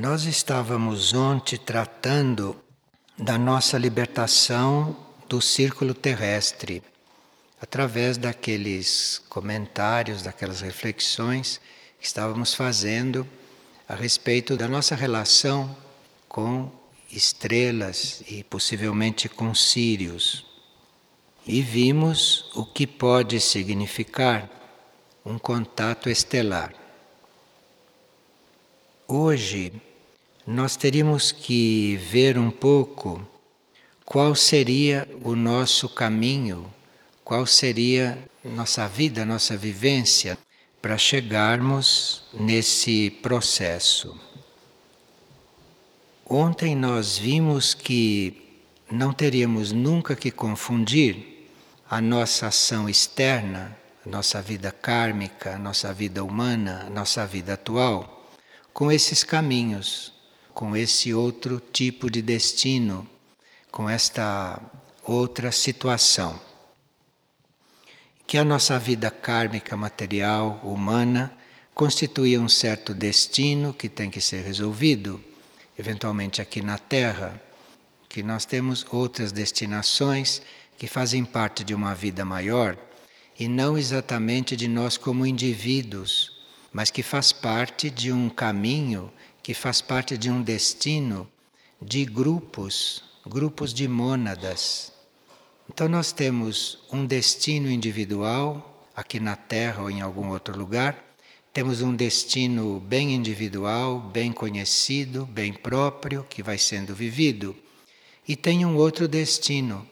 Nós estávamos ontem tratando da nossa libertação do círculo terrestre, através daqueles comentários, daquelas reflexões que estávamos fazendo a respeito da nossa relação com estrelas e possivelmente com Sírios. E vimos o que pode significar um contato estelar. Hoje nós teríamos que ver um pouco qual seria o nosso caminho, qual seria nossa vida, nossa vivência para chegarmos nesse processo. Ontem nós vimos que não teríamos nunca que confundir a nossa ação externa, a nossa vida kármica, a nossa vida humana, a nossa vida atual com esses caminhos, com esse outro tipo de destino, com esta outra situação. Que a nossa vida kármica material, humana, constituía um certo destino que tem que ser resolvido, eventualmente aqui na Terra, que nós temos outras destinações que fazem parte de uma vida maior e não exatamente de nós como indivíduos mas que faz parte de um caminho, que faz parte de um destino de grupos, grupos de mônadas. Então nós temos um destino individual aqui na Terra ou em algum outro lugar, temos um destino bem individual, bem conhecido, bem próprio, que vai sendo vivido, e tem um outro destino,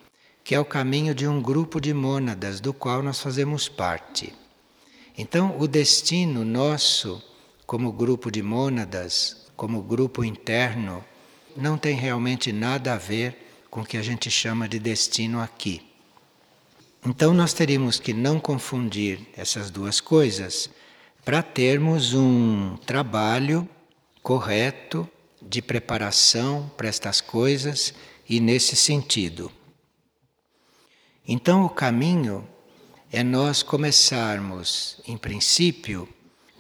que é o caminho de um grupo de mônadas do qual nós fazemos parte. Então, o destino nosso, como grupo de mônadas, como grupo interno, não tem realmente nada a ver com o que a gente chama de destino aqui. Então, nós teríamos que não confundir essas duas coisas para termos um trabalho correto de preparação para estas coisas e nesse sentido. Então, o caminho é nós começarmos, em princípio,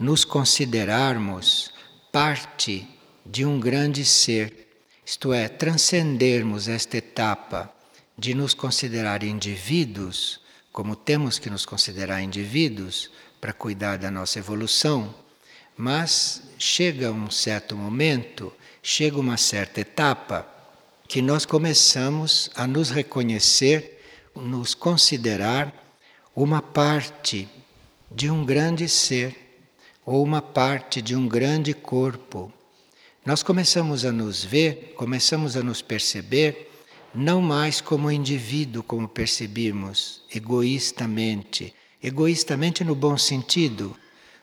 nos considerarmos parte de um grande ser, isto é, transcendermos esta etapa de nos considerar indivíduos, como temos que nos considerar indivíduos para cuidar da nossa evolução, mas chega um certo momento, chega uma certa etapa que nós começamos a nos reconhecer, nos considerar uma parte de um grande ser ou uma parte de um grande corpo. Nós começamos a nos ver, começamos a nos perceber não mais como indivíduo, como percebimos, egoístamente. Egoístamente no bom sentido,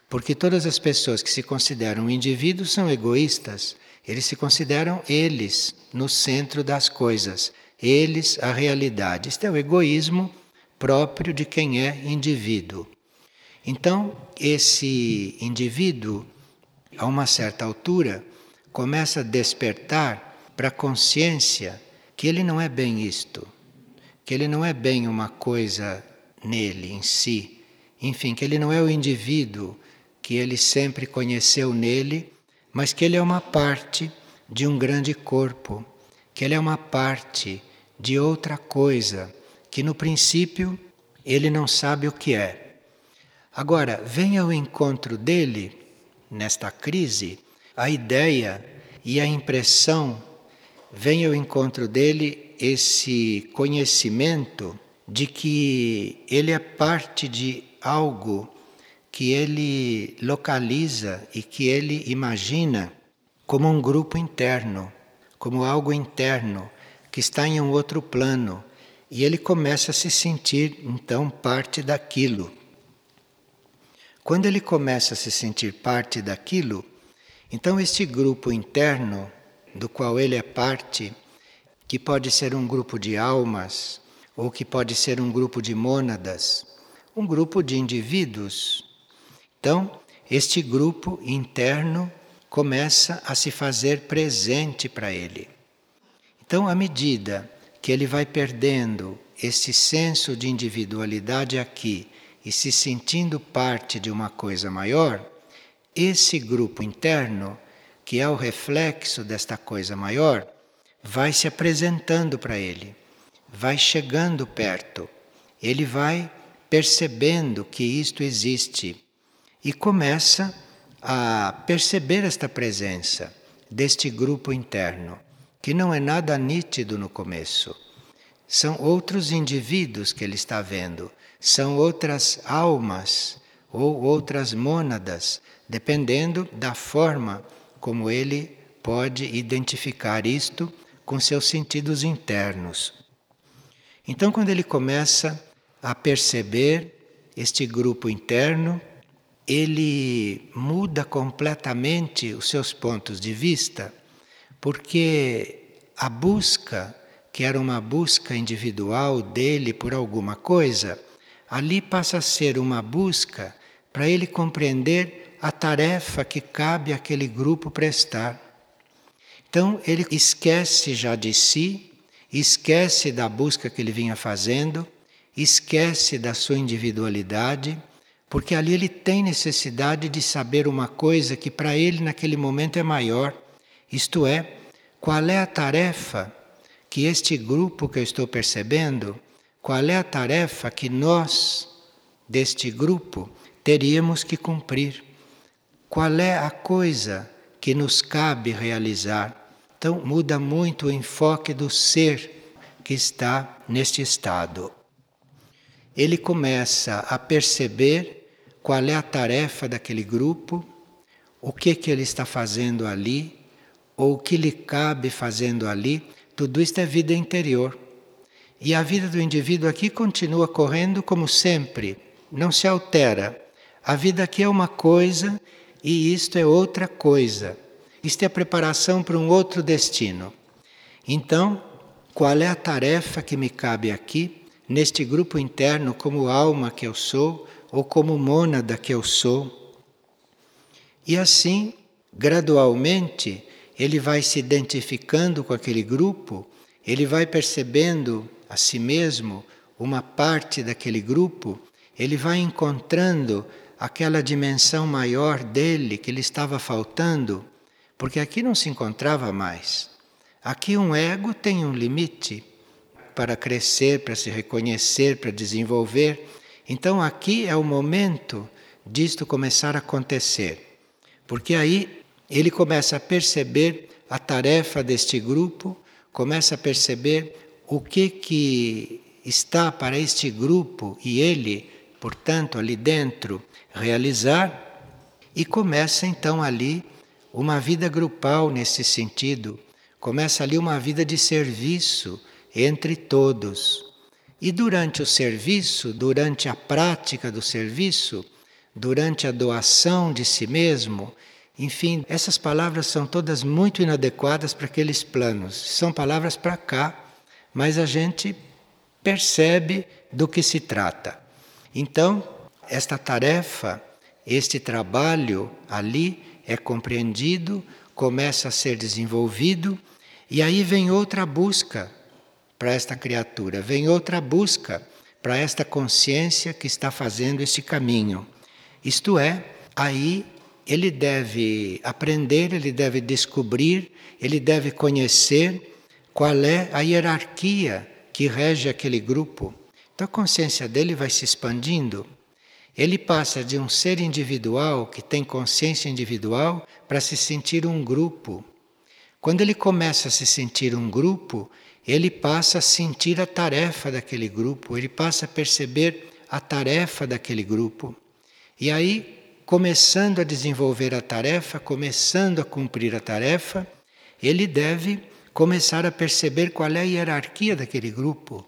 porque todas as pessoas que se consideram indivíduos são egoístas. Eles se consideram eles no centro das coisas, eles a realidade. Isto é o egoísmo próprio de quem é indivíduo. Então, esse indivíduo, a uma certa altura, começa a despertar para a consciência que ele não é bem isto, que ele não é bem uma coisa nele, em si. Enfim, que ele não é o indivíduo que ele sempre conheceu nele, mas que ele é uma parte de um grande corpo, que ele é uma parte de outra coisa que no princípio ele não sabe o que é. Agora, vem ao encontro dele, nesta crise, a ideia e a impressão, vem ao encontro dele esse conhecimento de que ele é parte de algo que ele localiza e que ele imagina como um grupo interno, como algo interno que está em um outro plano e ele começa a se sentir então parte daquilo. Quando ele começa a se sentir parte daquilo, então este grupo interno do qual ele é parte, que pode ser um grupo de almas ou que pode ser um grupo de mônadas, um grupo de indivíduos. Então, este grupo interno começa a se fazer presente para ele. Então, à medida que ele vai perdendo esse senso de individualidade aqui e se sentindo parte de uma coisa maior, esse grupo interno que é o reflexo desta coisa maior, vai se apresentando para ele, vai chegando perto, ele vai percebendo que isto existe e começa a perceber esta presença deste grupo interno, que não é nada nítido no começo. São outros indivíduos que ele está vendo, são outras almas ou outras mônadas, dependendo da forma como ele pode identificar isto com seus sentidos internos. Então, quando ele começa a perceber este grupo interno, ele muda completamente os seus pontos de vista, porque a busca, que era uma busca individual dele por alguma coisa, ali passa a ser uma busca para ele compreender a tarefa que cabe àquele grupo prestar. Então ele esquece já de si, esquece da busca que ele vinha fazendo, esquece da sua individualidade porque ali ele tem necessidade de saber uma coisa que para ele naquele momento é maior, isto é, qual é a tarefa que este grupo que eu estou percebendo, qual é a tarefa que nós, deste grupo, teríamos que cumprir. Qual é a coisa que nos cabe realizar? Então muda muito o enfoque do ser que está neste estado ele começa a perceber qual é a tarefa daquele grupo, o que que ele está fazendo ali, ou o que lhe cabe fazendo ali. Tudo isto é vida interior. E a vida do indivíduo aqui continua correndo como sempre, não se altera. A vida aqui é uma coisa e isto é outra coisa. Isto é a preparação para um outro destino. Então, qual é a tarefa que me cabe aqui? neste grupo interno como alma que eu sou ou como mônada que eu sou. E assim, gradualmente, ele vai se identificando com aquele grupo, ele vai percebendo a si mesmo uma parte daquele grupo, ele vai encontrando aquela dimensão maior dele que lhe estava faltando, porque aqui não se encontrava mais. Aqui um ego tem um limite para crescer, para se reconhecer, para desenvolver. Então aqui é o momento disto começar a acontecer. Porque aí ele começa a perceber a tarefa deste grupo, começa a perceber o que que está para este grupo e ele, portanto, ali dentro realizar e começa então ali uma vida grupal nesse sentido. Começa ali uma vida de serviço entre todos. E durante o serviço, durante a prática do serviço, durante a doação de si mesmo, enfim, essas palavras são todas muito inadequadas para aqueles planos. São palavras para cá, mas a gente percebe do que se trata. Então, esta tarefa, este trabalho ali é compreendido, começa a ser desenvolvido, e aí vem outra busca para esta criatura, vem outra busca para esta consciência que está fazendo esse caminho. Isto é, aí ele deve aprender, ele deve descobrir, ele deve conhecer qual é a hierarquia que rege aquele grupo. Então a consciência dele vai se expandindo. Ele passa de um ser individual que tem consciência individual para se sentir um grupo. Quando ele começa a se sentir um grupo, ele passa a sentir a tarefa daquele grupo, ele passa a perceber a tarefa daquele grupo. E aí, começando a desenvolver a tarefa, começando a cumprir a tarefa, ele deve começar a perceber qual é a hierarquia daquele grupo,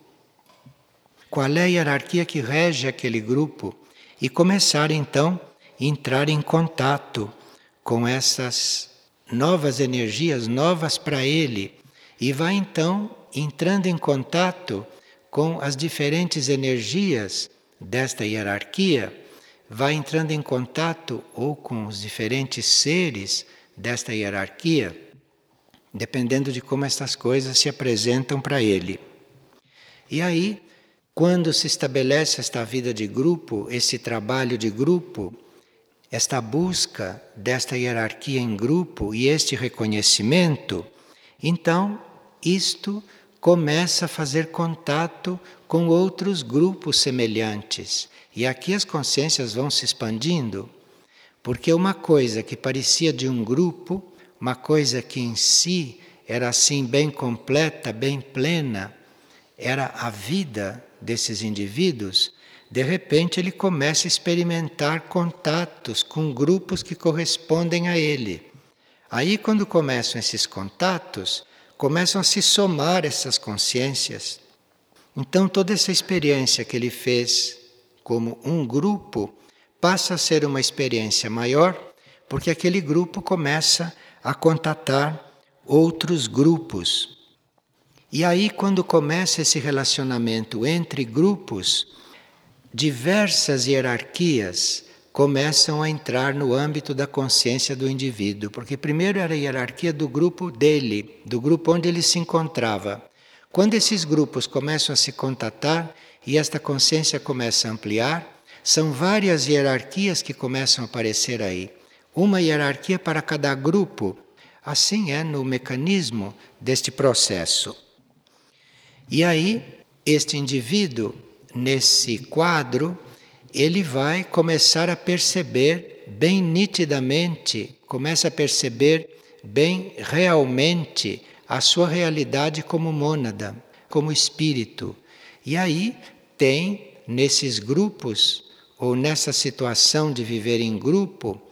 qual é a hierarquia que rege aquele grupo, e começar então a entrar em contato com essas novas energias, novas para ele, e vai então entrando em contato com as diferentes energias desta hierarquia, vai entrando em contato ou com os diferentes seres desta hierarquia, dependendo de como estas coisas se apresentam para ele. E aí, quando se estabelece esta vida de grupo, esse trabalho de grupo, esta busca desta hierarquia em grupo e este reconhecimento, então isto começa a fazer contato com outros grupos semelhantes. E aqui as consciências vão se expandindo, porque uma coisa que parecia de um grupo, uma coisa que em si era assim bem completa, bem plena, era a vida desses indivíduos, de repente ele começa a experimentar contatos com grupos que correspondem a ele. Aí, quando começam esses contatos, começam a se somar essas consciências. Então, toda essa experiência que ele fez como um grupo passa a ser uma experiência maior, porque aquele grupo começa a contatar outros grupos. E aí, quando começa esse relacionamento entre grupos, diversas hierarquias começam a entrar no âmbito da consciência do indivíduo, porque primeiro era a hierarquia do grupo dele, do grupo onde ele se encontrava. Quando esses grupos começam a se contatar e esta consciência começa a ampliar, são várias hierarquias que começam a aparecer aí. Uma hierarquia para cada grupo. Assim é no mecanismo deste processo. E aí, este indivíduo, nesse quadro, ele vai começar a perceber bem nitidamente, começa a perceber bem realmente a sua realidade como mônada, como espírito. E aí tem nesses grupos ou nessa situação de viver em grupo,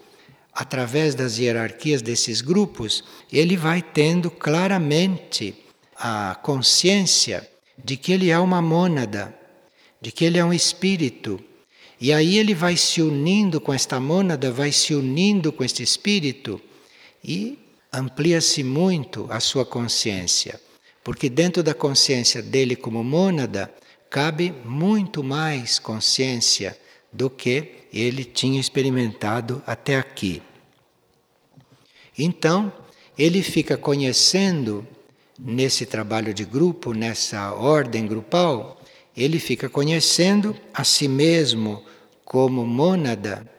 através das hierarquias desses grupos, ele vai tendo claramente a consciência de que ele é uma mônada, de que ele é um espírito e aí ele vai se unindo com esta mônada, vai se unindo com este espírito e amplia-se muito a sua consciência. Porque dentro da consciência dele como mônada cabe muito mais consciência do que ele tinha experimentado até aqui. Então, ele fica conhecendo nesse trabalho de grupo, nessa ordem grupal, ele fica conhecendo a si mesmo como mônada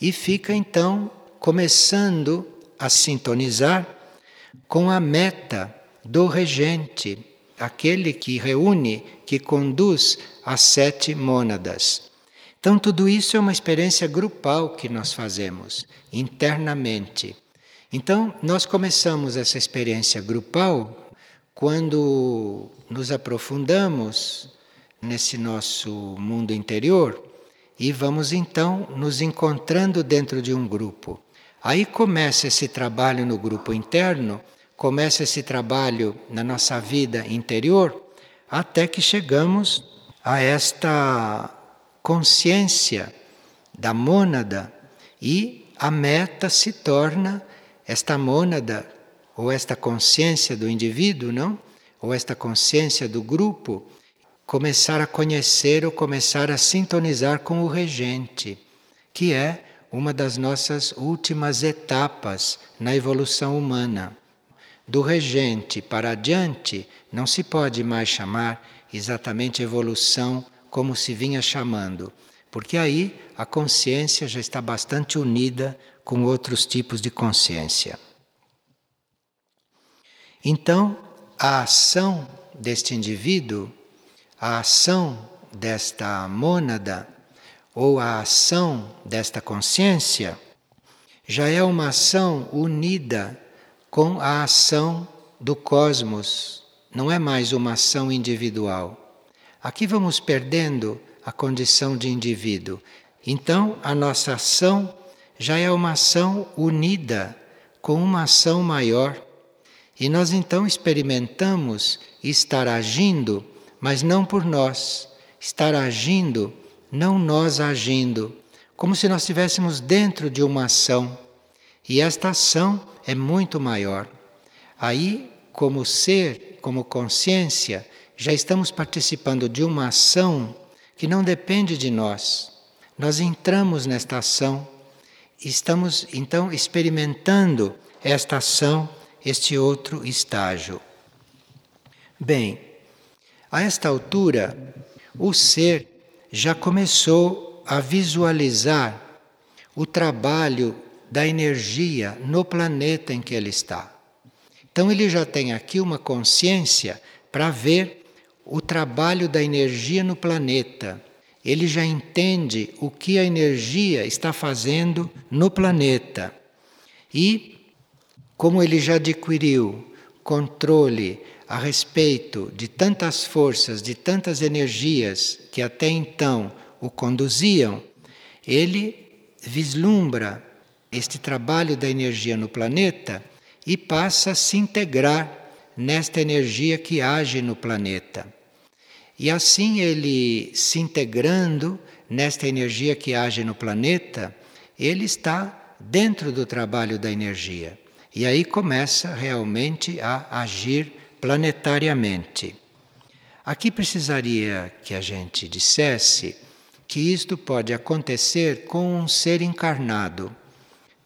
e fica então começando a sintonizar com a meta do regente, aquele que reúne, que conduz as sete mônadas. Então, tudo isso é uma experiência grupal que nós fazemos internamente. Então, nós começamos essa experiência grupal quando nos aprofundamos nesse nosso mundo interior e vamos então nos encontrando dentro de um grupo. Aí começa esse trabalho no grupo interno, começa esse trabalho na nossa vida interior, até que chegamos a esta consciência da mônada e a meta se torna esta mônada ou esta consciência do indivíduo, não? Ou esta consciência do grupo começar a conhecer ou começar a sintonizar com o regente, que é uma das nossas últimas etapas na evolução humana. Do regente para adiante, não se pode mais chamar exatamente evolução como se vinha chamando, porque aí a consciência já está bastante unida com outros tipos de consciência. Então, a ação deste indivíduo a ação desta mônada ou a ação desta consciência já é uma ação unida com a ação do cosmos, não é mais uma ação individual. Aqui vamos perdendo a condição de indivíduo. Então, a nossa ação já é uma ação unida com uma ação maior. E nós então experimentamos estar agindo mas não por nós, estar agindo, não nós agindo, como se nós estivéssemos dentro de uma ação. E esta ação é muito maior. Aí, como ser, como consciência, já estamos participando de uma ação que não depende de nós. Nós entramos nesta ação, estamos então experimentando esta ação, este outro estágio. Bem, a esta altura, o ser já começou a visualizar o trabalho da energia no planeta em que ele está. Então ele já tem aqui uma consciência para ver o trabalho da energia no planeta. Ele já entende o que a energia está fazendo no planeta. E, como ele já adquiriu controle a respeito de tantas forças, de tantas energias que até então o conduziam, ele vislumbra este trabalho da energia no planeta e passa a se integrar nesta energia que age no planeta. E assim ele se integrando nesta energia que age no planeta, ele está dentro do trabalho da energia. E aí começa realmente a agir planetariamente. Aqui precisaria que a gente dissesse que isto pode acontecer com um ser encarnado.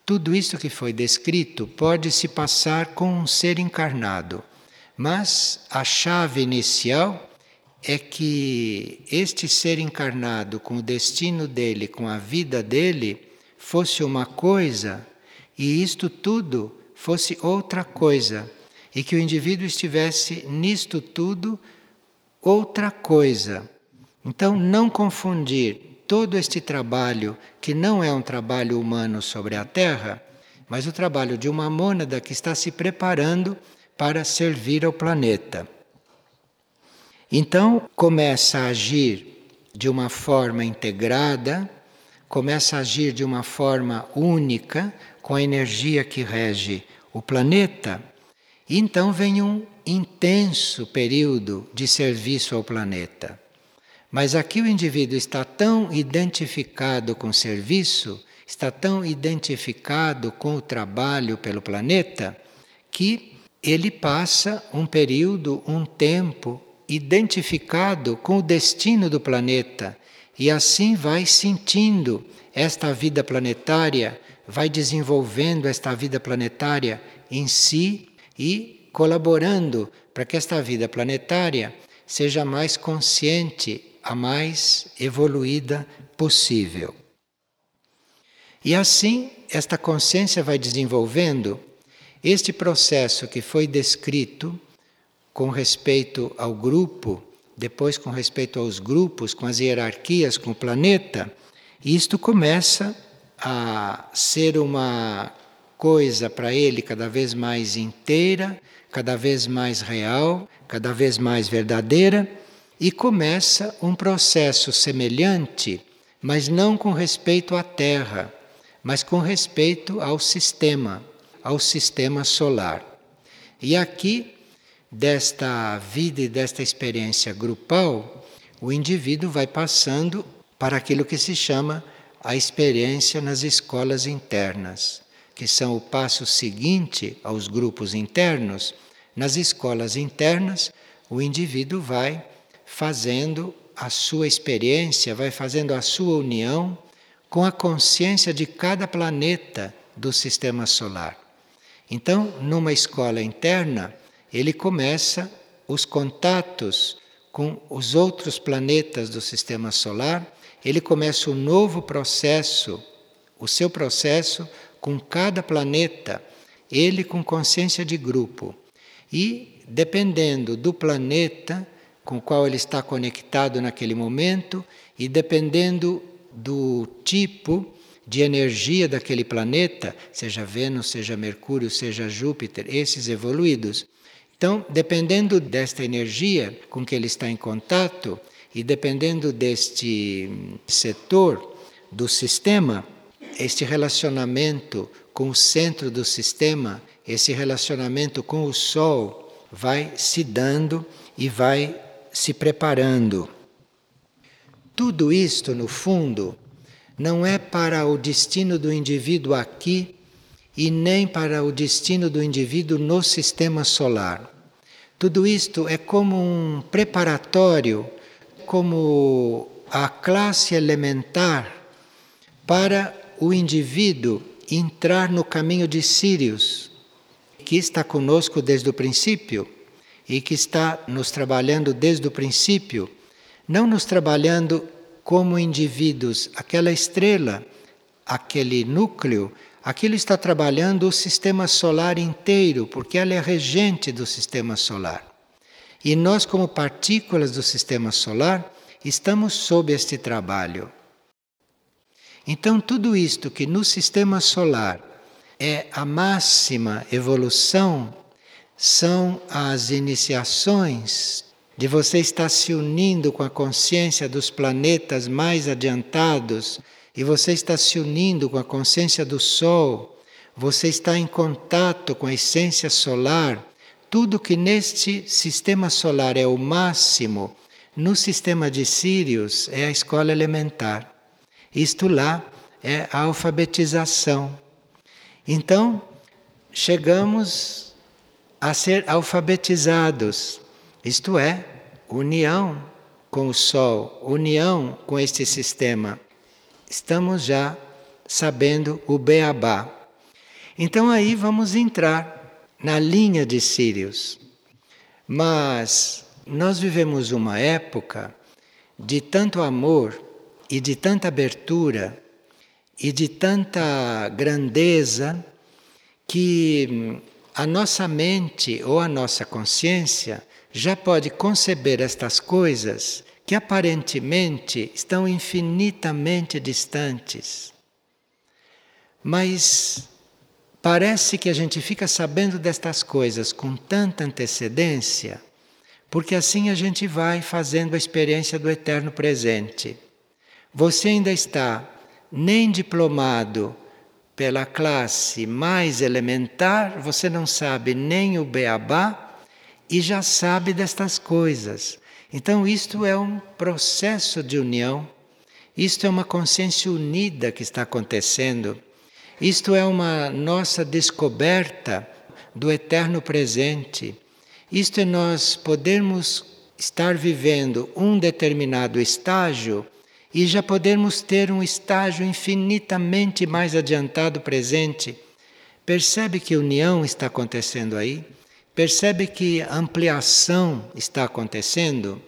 Tudo isso que foi descrito pode se passar com um ser encarnado, mas a chave inicial é que este ser encarnado, com o destino dele, com a vida dele, fosse uma coisa e isto tudo fosse outra coisa, e que o indivíduo estivesse nisto tudo outra coisa. Então, não confundir todo este trabalho, que não é um trabalho humano sobre a Terra, mas o trabalho de uma mônada que está se preparando para servir ao planeta. Então, começa a agir de uma forma integrada, começa a agir de uma forma única, com a energia que rege o planeta, e então vem um intenso período de serviço ao planeta. Mas aqui o indivíduo está tão identificado com o serviço, está tão identificado com o trabalho pelo planeta, que ele passa um período, um tempo identificado com o destino do planeta e assim vai sentindo esta vida planetária, vai desenvolvendo esta vida planetária em si e colaborando para que esta vida planetária seja mais consciente a mais evoluída possível. E assim, esta consciência vai desenvolvendo este processo que foi descrito com respeito ao grupo, depois com respeito aos grupos, com as hierarquias, com o planeta, isto começa a ser uma coisa para ele cada vez mais inteira, cada vez mais real, cada vez mais verdadeira e começa um processo semelhante, mas não com respeito à Terra, mas com respeito ao sistema, ao sistema solar. E aqui, desta vida e desta experiência grupal, o indivíduo vai passando para aquilo que se chama a experiência nas escolas internas, que são o passo seguinte aos grupos internos. Nas escolas internas, o indivíduo vai fazendo a sua experiência, vai fazendo a sua união com a consciência de cada planeta do sistema solar. Então, numa escola interna, ele começa os contatos com os outros planetas do sistema solar, ele começa um novo processo, o seu processo com cada planeta, ele com consciência de grupo. E, dependendo do planeta, com o qual ele está conectado naquele momento e dependendo do tipo de energia daquele planeta, seja Vênus, seja Mercúrio, seja Júpiter, esses evoluídos. Então, dependendo desta energia com que ele está em contato e dependendo deste setor do sistema, este relacionamento com o centro do sistema, esse relacionamento com o Sol vai se dando e vai se preparando. Tudo isto, no fundo, não é para o destino do indivíduo aqui e nem para o destino do indivíduo no sistema solar. Tudo isto é como um preparatório, como a classe elementar para o indivíduo entrar no caminho de Sírios, que está conosco desde o princípio e que está nos trabalhando desde o princípio, não nos trabalhando como indivíduos, aquela estrela aquele núcleo, aquilo está trabalhando o sistema solar inteiro, porque ela é regente do sistema solar. E nós, como partículas do sistema solar, estamos sob este trabalho. Então, tudo isto que no sistema solar é a máxima evolução são as iniciações de você estar se unindo com a consciência dos planetas mais adiantados e você está se unindo com a consciência do Sol, você está em contato com a essência solar. Tudo que neste sistema solar é o máximo, no sistema de Sírios é a escola elementar. Isto lá é a alfabetização. Então, chegamos a ser alfabetizados, isto é, união com o Sol, união com este sistema. Estamos já sabendo o beabá. Então aí vamos entrar na linha de Sírios. Mas nós vivemos uma época de tanto amor e de tanta abertura e de tanta grandeza que a nossa mente ou a nossa consciência já pode conceber estas coisas que aparentemente estão infinitamente distantes. Mas parece que a gente fica sabendo destas coisas com tanta antecedência, porque assim a gente vai fazendo a experiência do eterno presente. Você ainda está nem diplomado pela classe mais elementar, você não sabe nem o beabá e já sabe destas coisas. Então, isto é um processo de união, isto é uma consciência unida que está acontecendo, isto é uma nossa descoberta do eterno presente, isto é nós podermos estar vivendo um determinado estágio e já podemos ter um estágio infinitamente mais adiantado presente. Percebe que união está acontecendo aí? Percebe que ampliação está acontecendo?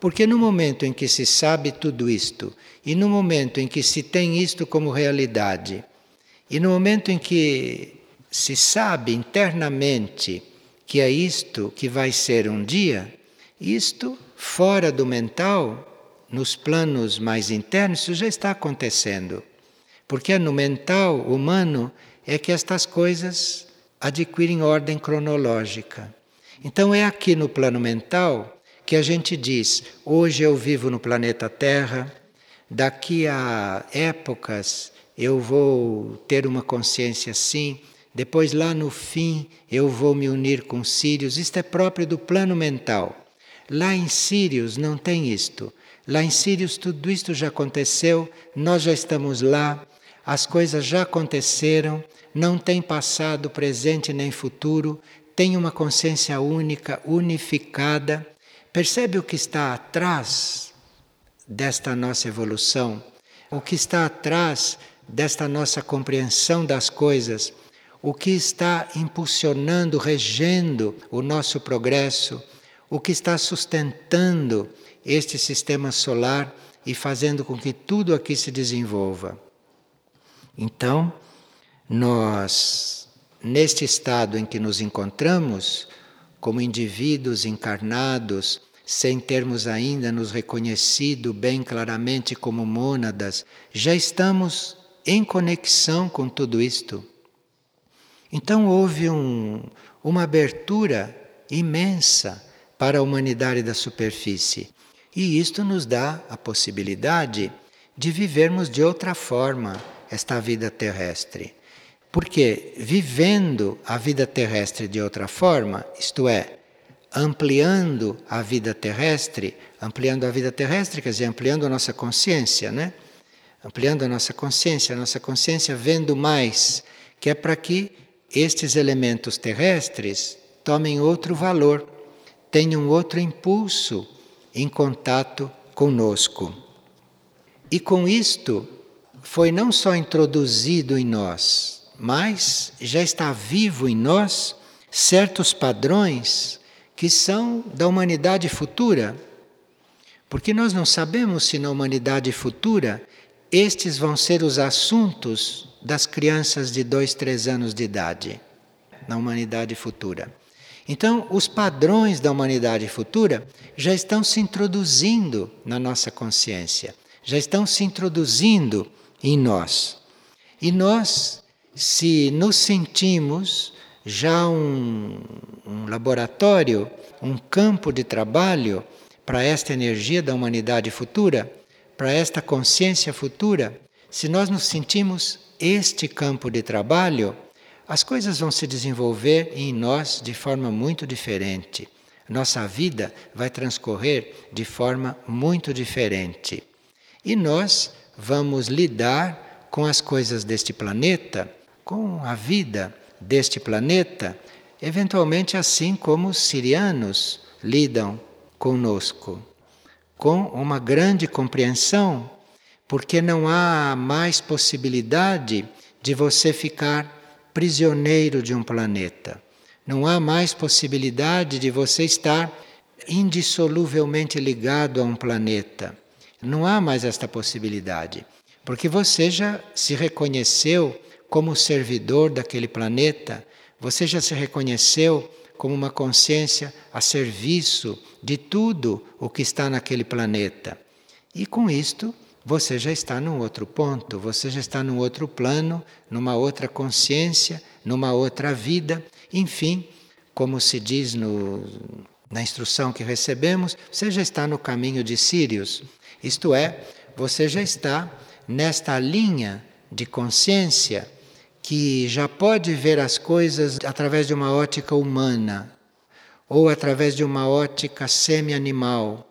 Porque no momento em que se sabe tudo isto, e no momento em que se tem isto como realidade, e no momento em que se sabe internamente que é isto que vai ser um dia, isto fora do mental nos planos mais internos, isso já está acontecendo. Porque é no mental humano é que estas coisas adquirem ordem cronológica. Então é aqui no plano mental que a gente diz: hoje eu vivo no planeta Terra, daqui a épocas eu vou ter uma consciência assim, depois lá no fim eu vou me unir com Sírios. Isto é próprio do plano mental. Lá em Sírios não tem isto. Lá em Sírios tudo isto já aconteceu, nós já estamos lá, as coisas já aconteceram, não tem passado, presente nem futuro, tem uma consciência única, unificada. Percebe o que está atrás desta nossa evolução? O que está atrás desta nossa compreensão das coisas? O que está impulsionando, regendo o nosso progresso? O que está sustentando este sistema solar e fazendo com que tudo aqui se desenvolva. Então, nós, neste estado em que nos encontramos, como indivíduos encarnados, sem termos ainda nos reconhecido bem claramente como mônadas, já estamos em conexão com tudo isto. Então houve um, uma abertura imensa para a humanidade da superfície. E isto nos dá a possibilidade de vivermos de outra forma esta vida terrestre. Porque vivendo a vida terrestre de outra forma, isto é, ampliando a vida terrestre, ampliando a vida terrestre, quer dizer, ampliando a nossa consciência, né? Ampliando a nossa consciência, a nossa consciência vendo mais, que é para que estes elementos terrestres tomem outro valor, tenham outro impulso em contato conosco. E com isto foi não só introduzido em nós, mas já está vivo em nós certos padrões que são da humanidade futura. Porque nós não sabemos se na humanidade futura estes vão ser os assuntos das crianças de dois, três anos de idade na humanidade futura. Então, os padrões da humanidade futura já estão se introduzindo na nossa consciência, já estão se introduzindo em nós. E nós, se nos sentimos já um, um laboratório, um campo de trabalho para esta energia da humanidade futura, para esta consciência futura, se nós nos sentimos este campo de trabalho, as coisas vão se desenvolver em nós de forma muito diferente. Nossa vida vai transcorrer de forma muito diferente. E nós vamos lidar com as coisas deste planeta, com a vida deste planeta, eventualmente assim como os sirianos lidam conosco, com uma grande compreensão, porque não há mais possibilidade de você ficar prisioneiro de um planeta. Não há mais possibilidade de você estar indissoluvelmente ligado a um planeta. Não há mais esta possibilidade, porque você já se reconheceu como servidor daquele planeta, você já se reconheceu como uma consciência a serviço de tudo o que está naquele planeta. E com isto, você já está num outro ponto, você já está num outro plano, numa outra consciência, numa outra vida, enfim, como se diz no, na instrução que recebemos, você já está no caminho de Sírios, isto é, você já está nesta linha de consciência que já pode ver as coisas através de uma ótica humana, ou através de uma ótica semi-animal,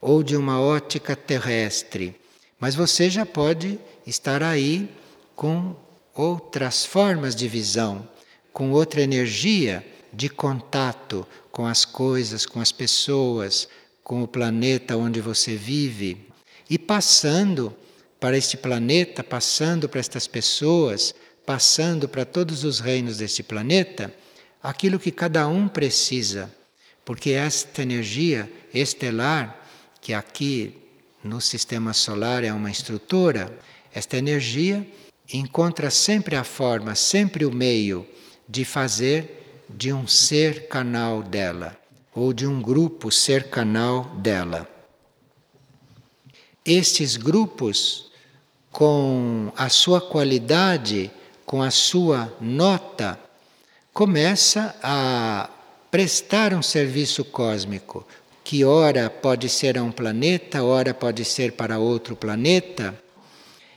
ou de uma ótica terrestre. Mas você já pode estar aí com outras formas de visão, com outra energia de contato com as coisas, com as pessoas, com o planeta onde você vive e passando para este planeta, passando para estas pessoas, passando para todos os reinos deste planeta, aquilo que cada um precisa, porque esta energia estelar que aqui no sistema solar é uma estrutura, esta energia encontra sempre a forma, sempre o meio de fazer de um ser canal dela, ou de um grupo ser canal dela. Estes grupos, com a sua qualidade, com a sua nota, começa a prestar um serviço cósmico, que ora pode ser a um planeta, ora pode ser para outro planeta,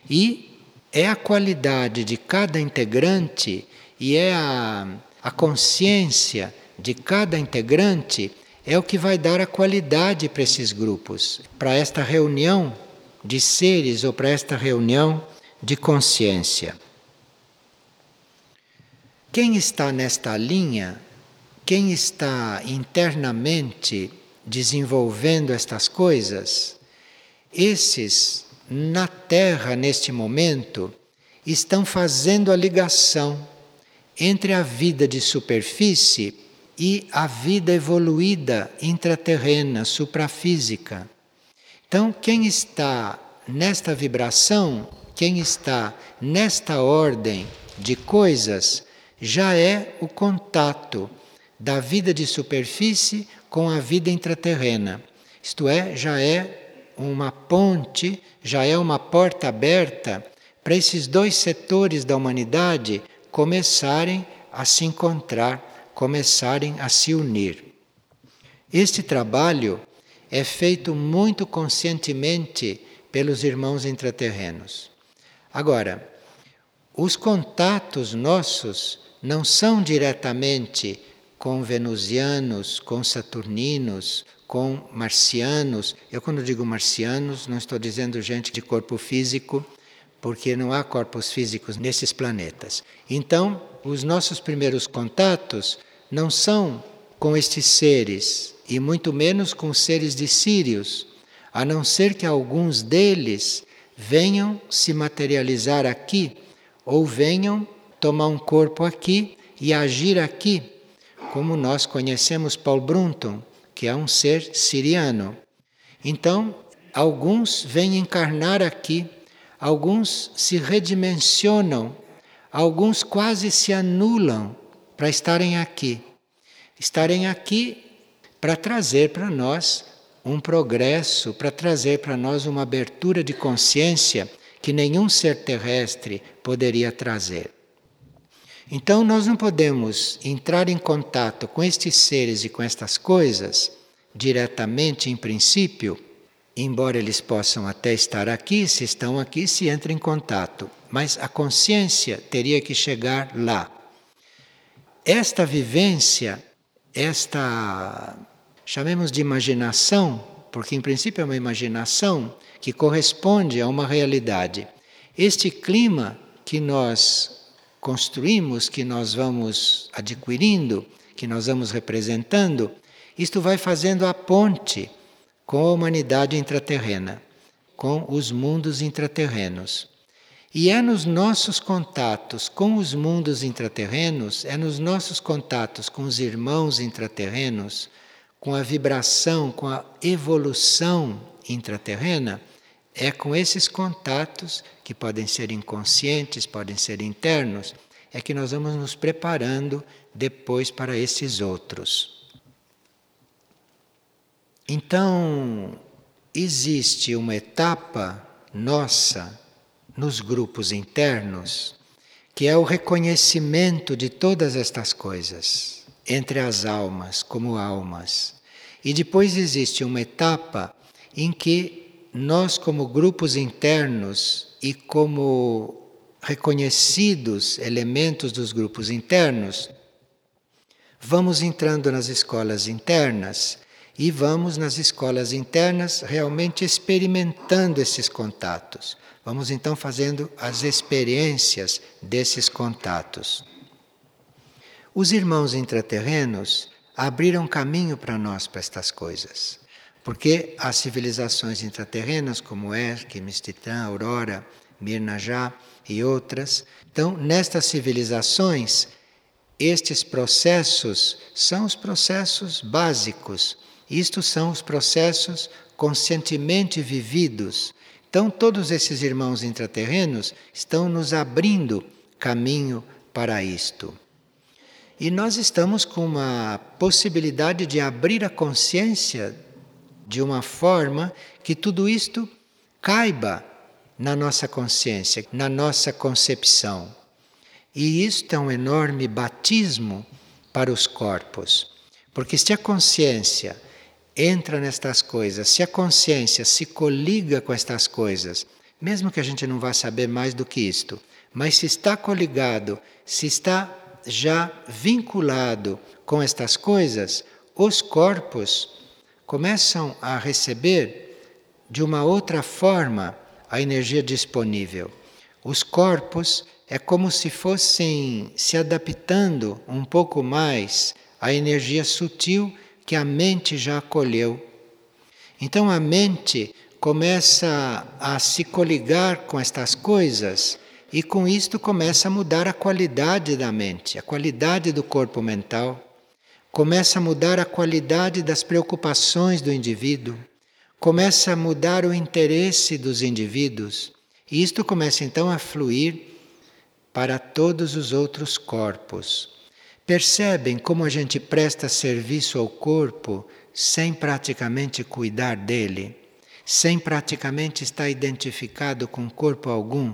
e é a qualidade de cada integrante e é a, a consciência de cada integrante é o que vai dar a qualidade para esses grupos, para esta reunião de seres ou para esta reunião de consciência. Quem está nesta linha, quem está internamente desenvolvendo estas coisas, esses na Terra neste momento estão fazendo a ligação entre a vida de superfície e a vida evoluída intraterrena, suprafísica. Então, quem está nesta vibração, quem está nesta ordem de coisas, já é o contato da vida de superfície com a vida intraterrena. Isto é, já é uma ponte, já é uma porta aberta para esses dois setores da humanidade começarem a se encontrar, começarem a se unir. Este trabalho é feito muito conscientemente pelos irmãos intraterrenos. Agora, os contatos nossos não são diretamente com venusianos, com saturninos, com marcianos. Eu, quando digo marcianos, não estou dizendo gente de corpo físico, porque não há corpos físicos nesses planetas. Então, os nossos primeiros contatos não são com estes seres, e muito menos com seres de Sírios, a não ser que alguns deles venham se materializar aqui, ou venham tomar um corpo aqui e agir aqui como nós conhecemos Paul Brunton, que é um ser siriano. Então, alguns vêm encarnar aqui, alguns se redimensionam, alguns quase se anulam para estarem aqui. Estarem aqui para trazer para nós um progresso, para trazer para nós uma abertura de consciência que nenhum ser terrestre poderia trazer. Então, nós não podemos entrar em contato com estes seres e com estas coisas diretamente, em princípio, embora eles possam até estar aqui, se estão aqui, se entra em contato, mas a consciência teria que chegar lá. Esta vivência, esta chamemos de imaginação, porque em princípio é uma imaginação que corresponde a uma realidade. Este clima que nós construímos, que nós vamos adquirindo, que nós vamos representando, isto vai fazendo a ponte com a humanidade intraterrena, com os mundos intraterrenos. E é nos nossos contatos com os mundos intraterrenos, é nos nossos contatos com os irmãos intraterrenos, com a vibração, com a evolução intraterrena, é com esses contatos, que podem ser inconscientes, podem ser internos, é que nós vamos nos preparando depois para esses outros. Então, existe uma etapa nossa nos grupos internos que é o reconhecimento de todas estas coisas entre as almas, como almas. E depois existe uma etapa em que nós, como grupos internos e como reconhecidos elementos dos grupos internos, vamos entrando nas escolas internas e vamos nas escolas internas realmente experimentando esses contatos. Vamos então fazendo as experiências desses contatos. Os irmãos intraterrenos abriram caminho para nós para estas coisas. Porque as civilizações intraterrenas, como Hermes, Titã, Aurora, Mirnajá e outras, então, nestas civilizações, estes processos são os processos básicos. Isto são os processos conscientemente vividos. Então, todos esses irmãos intraterrenos estão nos abrindo caminho para isto. E nós estamos com uma possibilidade de abrir a consciência de uma forma que tudo isto caiba na nossa consciência, na nossa concepção. E isto é um enorme batismo para os corpos. Porque se a consciência entra nestas coisas, se a consciência se coliga com estas coisas, mesmo que a gente não vá saber mais do que isto, mas se está coligado, se está já vinculado com estas coisas, os corpos começam a receber de uma outra forma a energia disponível. Os corpos é como se fossem se adaptando um pouco mais à energia sutil que a mente já acolheu. Então a mente começa a se coligar com estas coisas e com isto começa a mudar a qualidade da mente, a qualidade do corpo mental, começa a mudar a qualidade das preocupações do indivíduo, começa a mudar o interesse dos indivíduos, e isto começa então a fluir para todos os outros corpos. Percebem como a gente presta serviço ao corpo sem praticamente cuidar dele, sem praticamente estar identificado com corpo algum?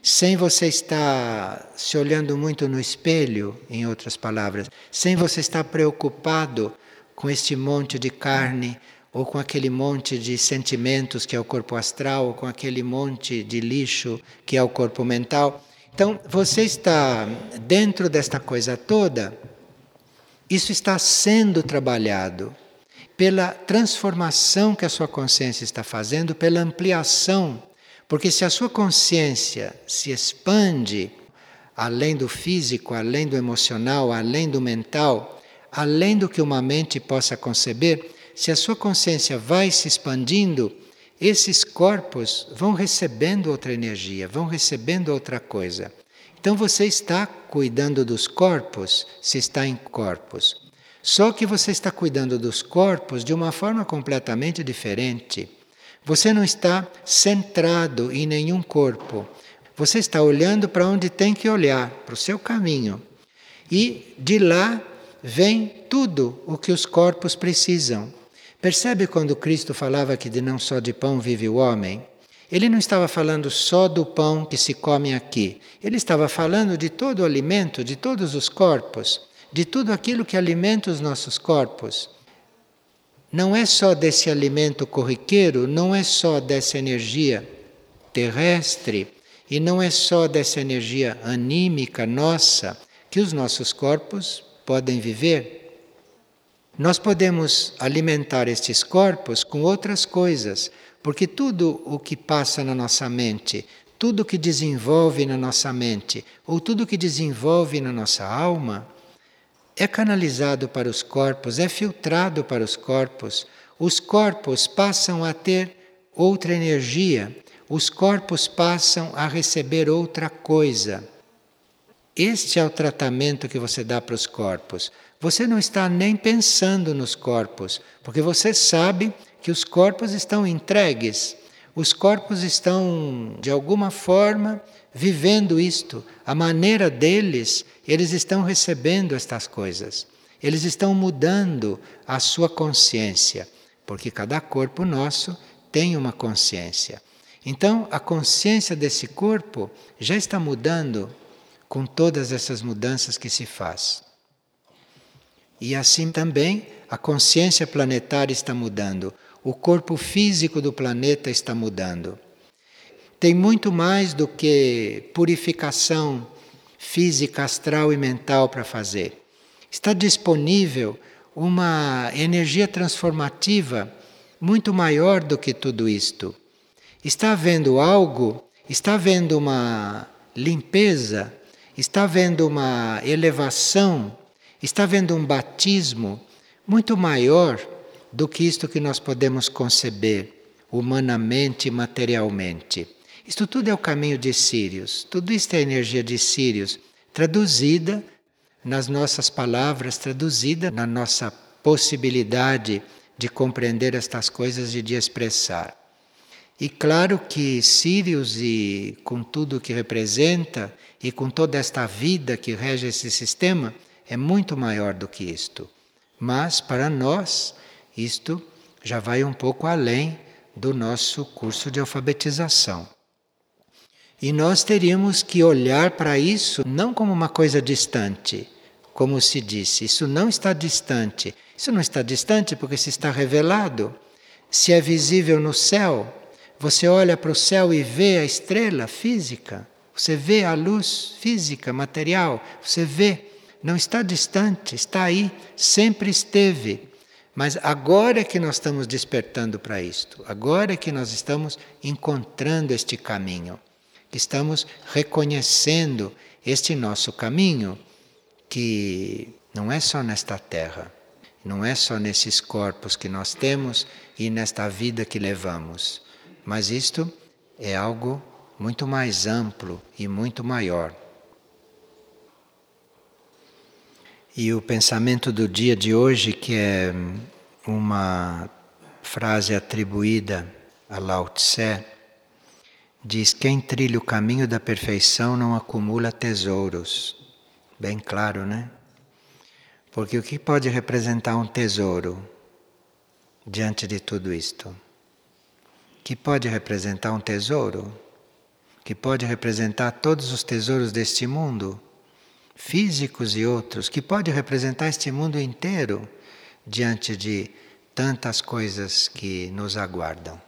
sem você estar se olhando muito no espelho, em outras palavras, sem você estar preocupado com este monte de carne ou com aquele monte de sentimentos que é o corpo astral, ou com aquele monte de lixo que é o corpo mental. Então, você está dentro desta coisa toda, isso está sendo trabalhado pela transformação que a sua consciência está fazendo, pela ampliação. Porque se a sua consciência se expande além do físico, além do emocional, além do mental, além do que uma mente possa conceber, se a sua consciência vai se expandindo, esses corpos vão recebendo outra energia, vão recebendo outra coisa. Então você está cuidando dos corpos se está em corpos. Só que você está cuidando dos corpos de uma forma completamente diferente. Você não está centrado em nenhum corpo. Você está olhando para onde tem que olhar, para o seu caminho. E de lá vem tudo o que os corpos precisam. Percebe quando Cristo falava que de não só de pão vive o homem? Ele não estava falando só do pão que se come aqui. Ele estava falando de todo o alimento, de todos os corpos, de tudo aquilo que alimenta os nossos corpos. Não é só desse alimento corriqueiro, não é só dessa energia terrestre e não é só dessa energia anímica nossa que os nossos corpos podem viver. Nós podemos alimentar estes corpos com outras coisas, porque tudo o que passa na nossa mente, tudo o que desenvolve na nossa mente, ou tudo o que desenvolve na nossa alma, é canalizado para os corpos, é filtrado para os corpos. Os corpos passam a ter outra energia, os corpos passam a receber outra coisa. Este é o tratamento que você dá para os corpos. Você não está nem pensando nos corpos, porque você sabe que os corpos estão entregues. Os corpos estão, de alguma forma, vivendo isto. A maneira deles, eles estão recebendo estas coisas. Eles estão mudando a sua consciência, porque cada corpo nosso tem uma consciência. Então, a consciência desse corpo já está mudando com todas essas mudanças que se faz. E assim também a consciência planetária está mudando, o corpo físico do planeta está mudando. Tem muito mais do que purificação física, astral e mental para fazer. Está disponível uma energia transformativa muito maior do que tudo isto. Está havendo algo, está havendo uma limpeza está havendo uma elevação, está havendo um batismo muito maior do que isto que nós podemos conceber humanamente e materialmente. Isto tudo é o caminho de Sírios, tudo isto é a energia de Sírios, traduzida nas nossas palavras, traduzida na nossa possibilidade de compreender estas coisas e de expressar. E claro que Sírios, e com tudo o que representa, e com toda esta vida que rege esse sistema, é muito maior do que isto. Mas, para nós, isto já vai um pouco além do nosso curso de alfabetização. E nós teríamos que olhar para isso não como uma coisa distante, como se disse, isso não está distante. Isso não está distante porque se está revelado. Se é visível no céu, você olha para o céu e vê a estrela física, você vê a luz física, material, você vê, não está distante, está aí, sempre esteve. Mas agora é que nós estamos despertando para isto, agora é que nós estamos encontrando este caminho, estamos reconhecendo este nosso caminho, que não é só nesta terra, não é só nesses corpos que nós temos e nesta vida que levamos mas isto é algo muito mais amplo e muito maior. E o pensamento do dia de hoje, que é uma frase atribuída a Lao Tse, diz: Quem trilha o caminho da perfeição não acumula tesouros. Bem claro, né? Porque o que pode representar um tesouro diante de tudo isto? que pode representar um tesouro, que pode representar todos os tesouros deste mundo, físicos e outros, que pode representar este mundo inteiro diante de tantas coisas que nos aguardam.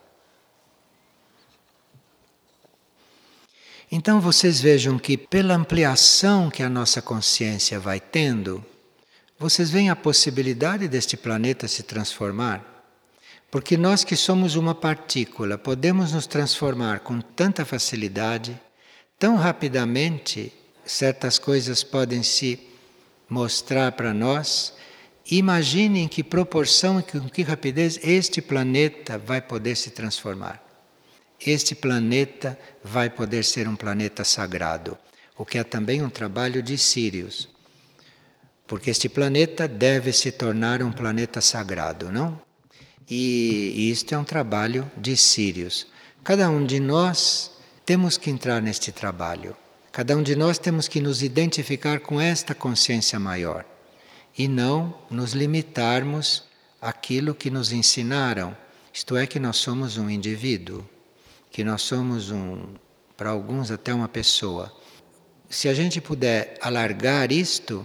Então vocês vejam que, pela ampliação que a nossa consciência vai tendo, vocês veem a possibilidade deste planeta se transformar. Porque nós que somos uma partícula podemos nos transformar com tanta facilidade, tão rapidamente, certas coisas podem se mostrar para nós. Imagine em que proporção e com que rapidez este planeta vai poder se transformar. Este planeta vai poder ser um planeta sagrado, o que é também um trabalho de Sírios. Porque este planeta deve se tornar um planeta sagrado, não? E, isto é um trabalho de Sírios. Cada um de nós temos que entrar neste trabalho. Cada um de nós temos que nos identificar com esta consciência maior e não nos limitarmos àquilo que nos ensinaram, isto é, que nós somos um indivíduo, que nós somos um, para alguns, até uma pessoa. Se a gente puder alargar isto,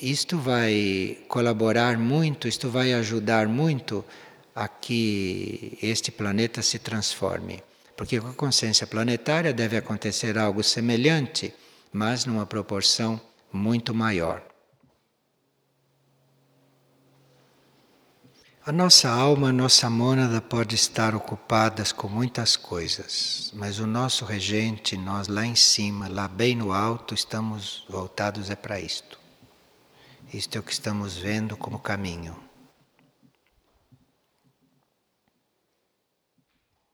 isto vai colaborar muito, isto vai ajudar muito a que este planeta se transforme. Porque com a consciência planetária deve acontecer algo semelhante, mas numa proporção muito maior. A nossa alma, a nossa mônada pode estar ocupadas com muitas coisas, mas o nosso regente, nós lá em cima, lá bem no alto, estamos voltados é para isto. Isto é o que estamos vendo como caminho.